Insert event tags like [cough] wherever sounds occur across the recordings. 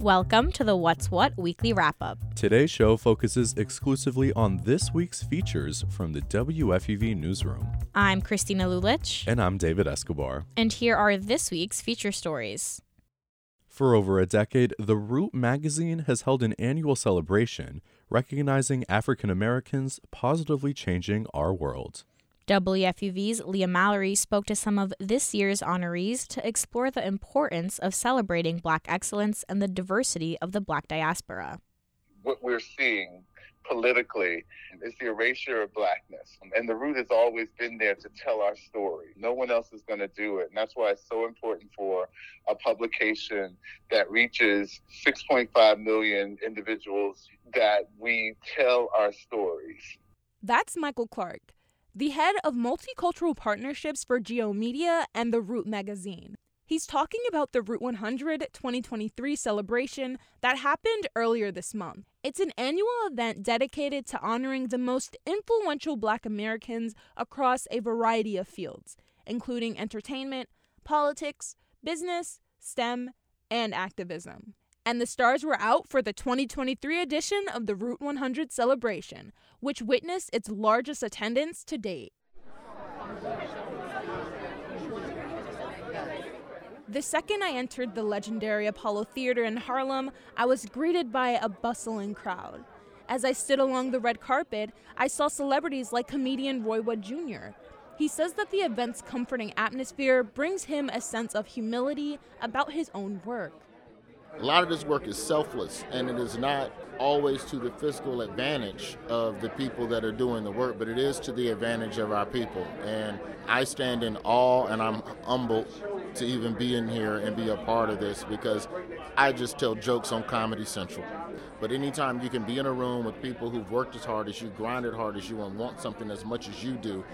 Welcome to the What's What weekly wrap up. Today's show focuses exclusively on this week's features from the WFUV newsroom. I'm Christina Lulich. And I'm David Escobar. And here are this week's feature stories. For over a decade, The Root magazine has held an annual celebration recognizing African Americans positively changing our world. WFUV's Leah Mallory spoke to some of this year's honorees to explore the importance of celebrating Black excellence and the diversity of the Black diaspora. What we're seeing politically is the erasure of blackness. And the root has always been there to tell our story. No one else is going to do it. And that's why it's so important for a publication that reaches 6.5 million individuals that we tell our stories. That's Michael Clark the head of multicultural partnerships for G/O Media and The Root magazine. He's talking about the Root 100 2023 celebration that happened earlier this month. It's an annual event dedicated to honoring the most influential Black Americans across a variety of fields, including entertainment, politics, business, STEM, and activism and the stars were out for the 2023 edition of the Root 100 celebration, which witnessed its largest attendance to date. The second I entered the legendary Apollo Theater in Harlem, I was greeted by a bustling crowd. As I stood along the red carpet, I saw celebrities like comedian Roy Wood Jr. He says that the event's comforting atmosphere brings him a sense of humility about his own work. A lot of this work is selfless, and it is not always to the fiscal advantage of the people that are doing the work, but it is to the advantage of our people. And I stand in awe and I'm humbled to even be in here and be a part of this because I just tell jokes on Comedy Central. But anytime you can be in a room with people who've worked as hard as you, grinded hard as you, and want something as much as you do,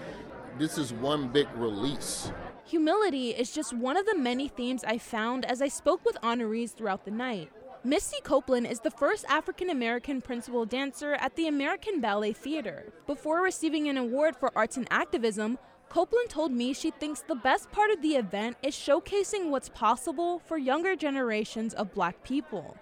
this is one big release Humility is just one of the many themes I found as I spoke with honorees throughout the night. Misty Copeland is the first African American principal dancer at the American Ballet Theater. Before receiving an award for arts and activism, Copeland told me she thinks the best part of the event is showcasing what's possible for younger generations of black people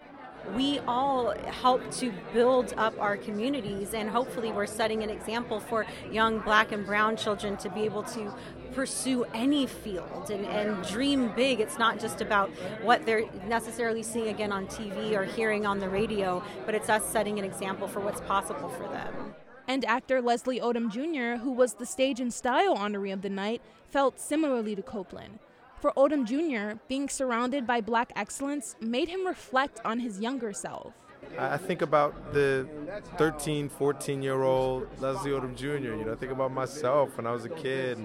we all help to build up our communities and hopefully we're setting an example for young black and brown children to be able to pursue any field and, and dream big. It's not just about what they're necessarily seeing again on TV or hearing on the radio, but it's us setting an example for what's possible for them. And actor Leslie Odom Jr., who was the Stage and Style honoree of the night, felt similarly to Copeland. For Odom Jr., being surrounded by black excellence made him reflect on his younger self. I think about the 13, 14 year old Leslie Odom Jr. You know, I think about myself when I was a kid.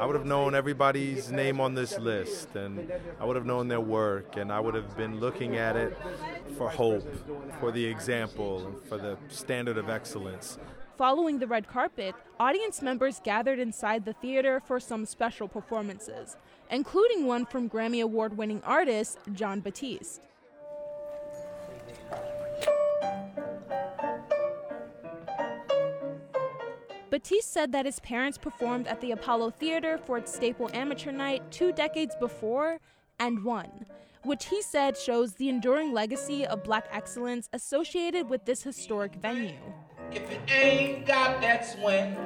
I would have known everybody's name on this list, and I would have known their work, and I would have been looking at it for hope, for the example, for the standard of excellence. Following the red carpet, audience members gathered inside the theater for some special performances, including one from Grammy Award winning artist Jon Batiste. Batiste said that his parents performed at the Apollo Theater for its staple amateur night two decades before and won, which he said shows the enduring legacy of black excellence associated with this historic venue. If it ain't got that swing.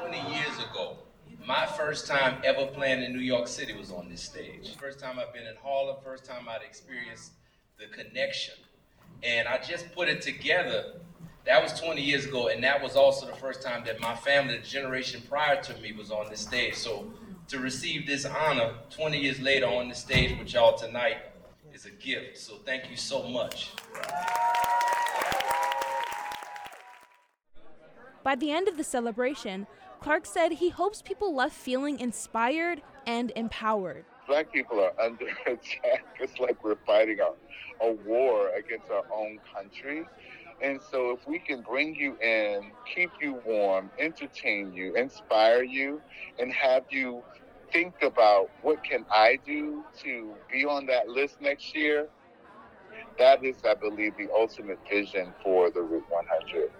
20 years ago, my first time ever playing in New York City was on this stage. First time I've been in Harlem, first time I'd experienced the connection and I just put it together. That was 20 years ago, and that was also the first time that my family, the generation prior to me, was on this stage. So to receive this honor 20 years later on the stage with y'all tonight is a gift. So thank you so much. By the end of the celebration, Clark said he hopes people left feeling inspired and empowered. Black people are under [laughs] attack. It's like we're fighting a, a war against our own country. And so, if we can bring you in, keep you warm, entertain you, inspire you, and have you think about what can I do to be on that list next year, that is, I believe, the ultimate vision for the Root 100.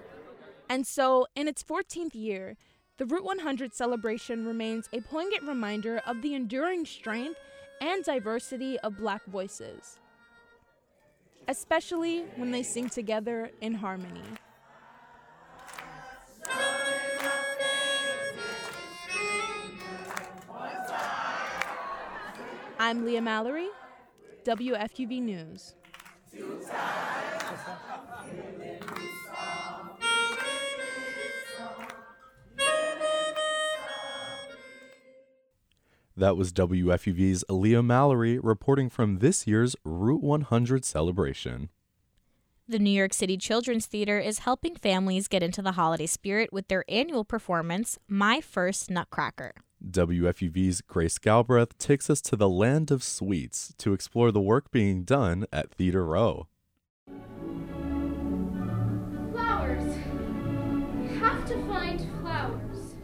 And so, in its 14th year, the Root 100 celebration remains a poignant reminder of the enduring strength and diversity of Black voices, especially when they sing together in harmony. I'm Leah Mallory, WFUV News. That was WFUV's Leah Mallory reporting from this year's Root 100 celebration. The New York City Children's Theater is helping families get into the holiday spirit with their annual performance, My First Nutcracker. WFUV's Grace Galbraith takes us to the land of sweets to explore the work being done at Theater Row. Flowers. Have to find flowers.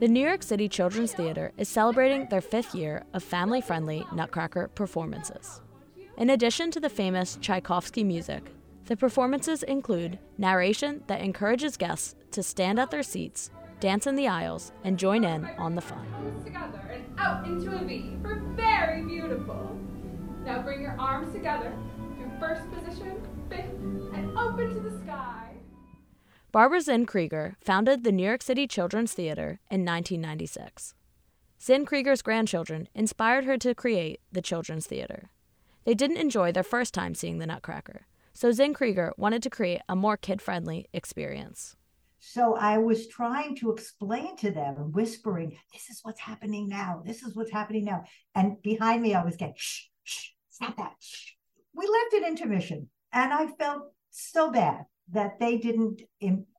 The New York City Children's Theater is celebrating their fifth year of family friendly Nutcracker performances. In addition to the famous Tchaikovsky music, the performances include narration that encourages guests to stand at their seats, dance in the aisles, and join in on the fun. Together and out into a V for very beautiful. Now bring your arms together through first position, fifth, and open to the sky. Barbara Zinn Krieger founded the New York City Children's Theater in 1996. Zinn Krieger's grandchildren inspired her to create the Children's Theater. They didn't enjoy their first time seeing the Nutcracker, so Zinn Krieger wanted to create a more kid friendly experience. So I was trying to explain to them, whispering, This is what's happening now. This is what's happening now. And behind me, I was getting, Shh, shh, stop that. Shh. We left an intermission, and I felt so bad that they didn't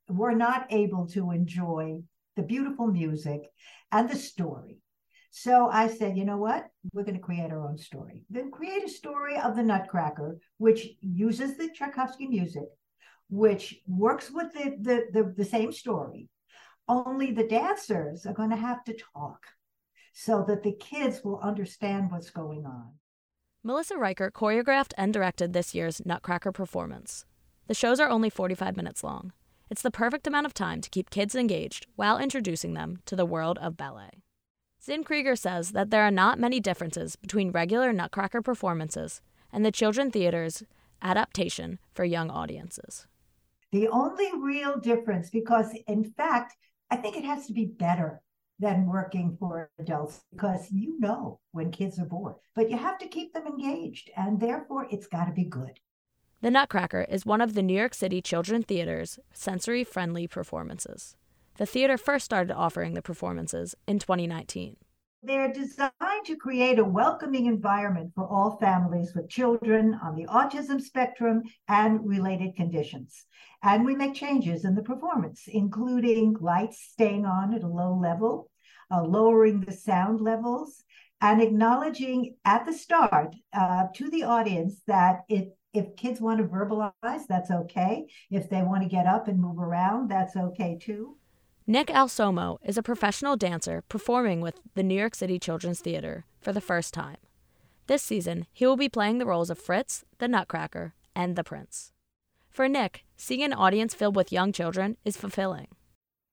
were not able to enjoy the beautiful music and the story. So I said, you know what? We're going to create our own story. Then create a story of the Nutcracker, which uses the Tchaikovsky music, which works with the, the, the, the same story. Only the dancers are going to have to talk so that the kids will understand what's going on. Melissa Riker choreographed and directed this year's Nutcracker performance. The shows are only 45 minutes long. It's the perfect amount of time to keep kids engaged while introducing them to the world of ballet. Zinn Krieger says that there are not many differences between regular Nutcracker performances and the Children Theater's adaptation for young audiences. The only real difference, because in fact, I think it has to be better than working for adults because you know when kids are bored, but you have to keep them engaged, and therefore it's got to be good. The Nutcracker is one of the New York City Children Theater's sensory friendly performances. The theater first started offering the performances in 2019. They're designed to create a welcoming environment for all families with children on the autism spectrum and related conditions. And we make changes in the performance, including lights staying on at a low level, uh, lowering the sound levels, and acknowledging at the start uh, to the audience that it if kids want to verbalize, that's okay. If they want to get up and move around, that's okay too. Nick Alsomo is a professional dancer performing with the New York City Children's Theater for the first time. This season, he will be playing the roles of Fritz, the Nutcracker, and the Prince. For Nick, seeing an audience filled with young children is fulfilling.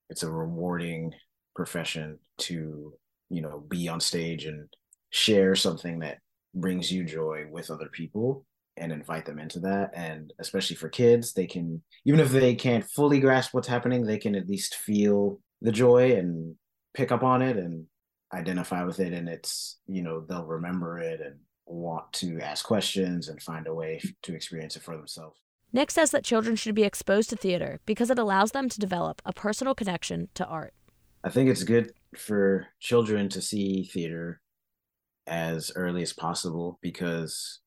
It's a rewarding profession to, you know, be on stage and share something that brings you joy with other people and invite them into that. And especially for kids they can even if they can't fully grasp what's happening they can at least feel the joy and pick up on it and identify with it. And it's you know they'll remember it and want to ask questions and find a way to experience it for themselves. Nick says that children should be exposed to theater because it allows them to develop a personal connection to art. I think it's good for children to see theater as early as possible because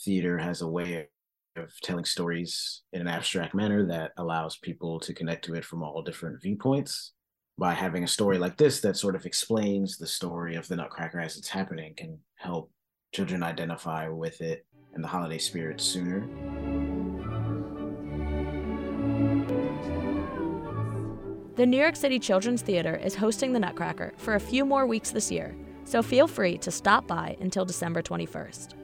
theater has a way of telling stories in an abstract manner that allows people to connect to it from all different viewpoints. By having a story like this that sort of explains the story of the Nutcracker as it's happening can help children identify with it and the holiday spirit sooner. The New York City Children's Theater is hosting the Nutcracker for a few more weeks this year, so feel free to stop by until December 21st.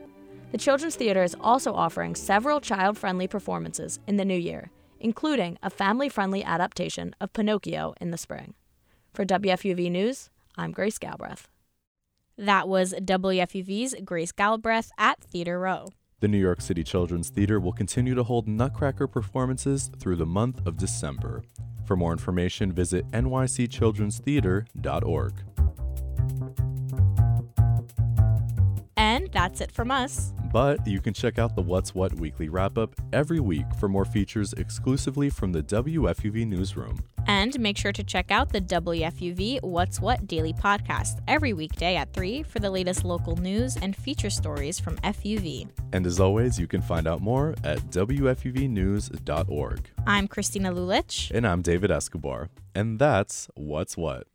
The Children's Theater is also offering several child friendly performances in the new year, including a family friendly adaptation of Pinocchio in the spring. For WFUV News, I'm Grace Galbraith. That was WFUV's Grace Galbraith at Theater Row. The New York City Children's Theater will continue to hold Nutcracker performances through the month of December. For more information, visit nycchildrenstheater.org. that's it from us. But you can check out the What's What weekly wrap up every week for more features exclusively from the WFUV newsroom. And make sure to check out the WFUV What's What daily podcast every weekday at 3 for the latest local news and feature stories from FUV. And as always, you can find out more at WFUVnews.org. I'm Christina Lulich. And I'm David Escobar. And that's What's What.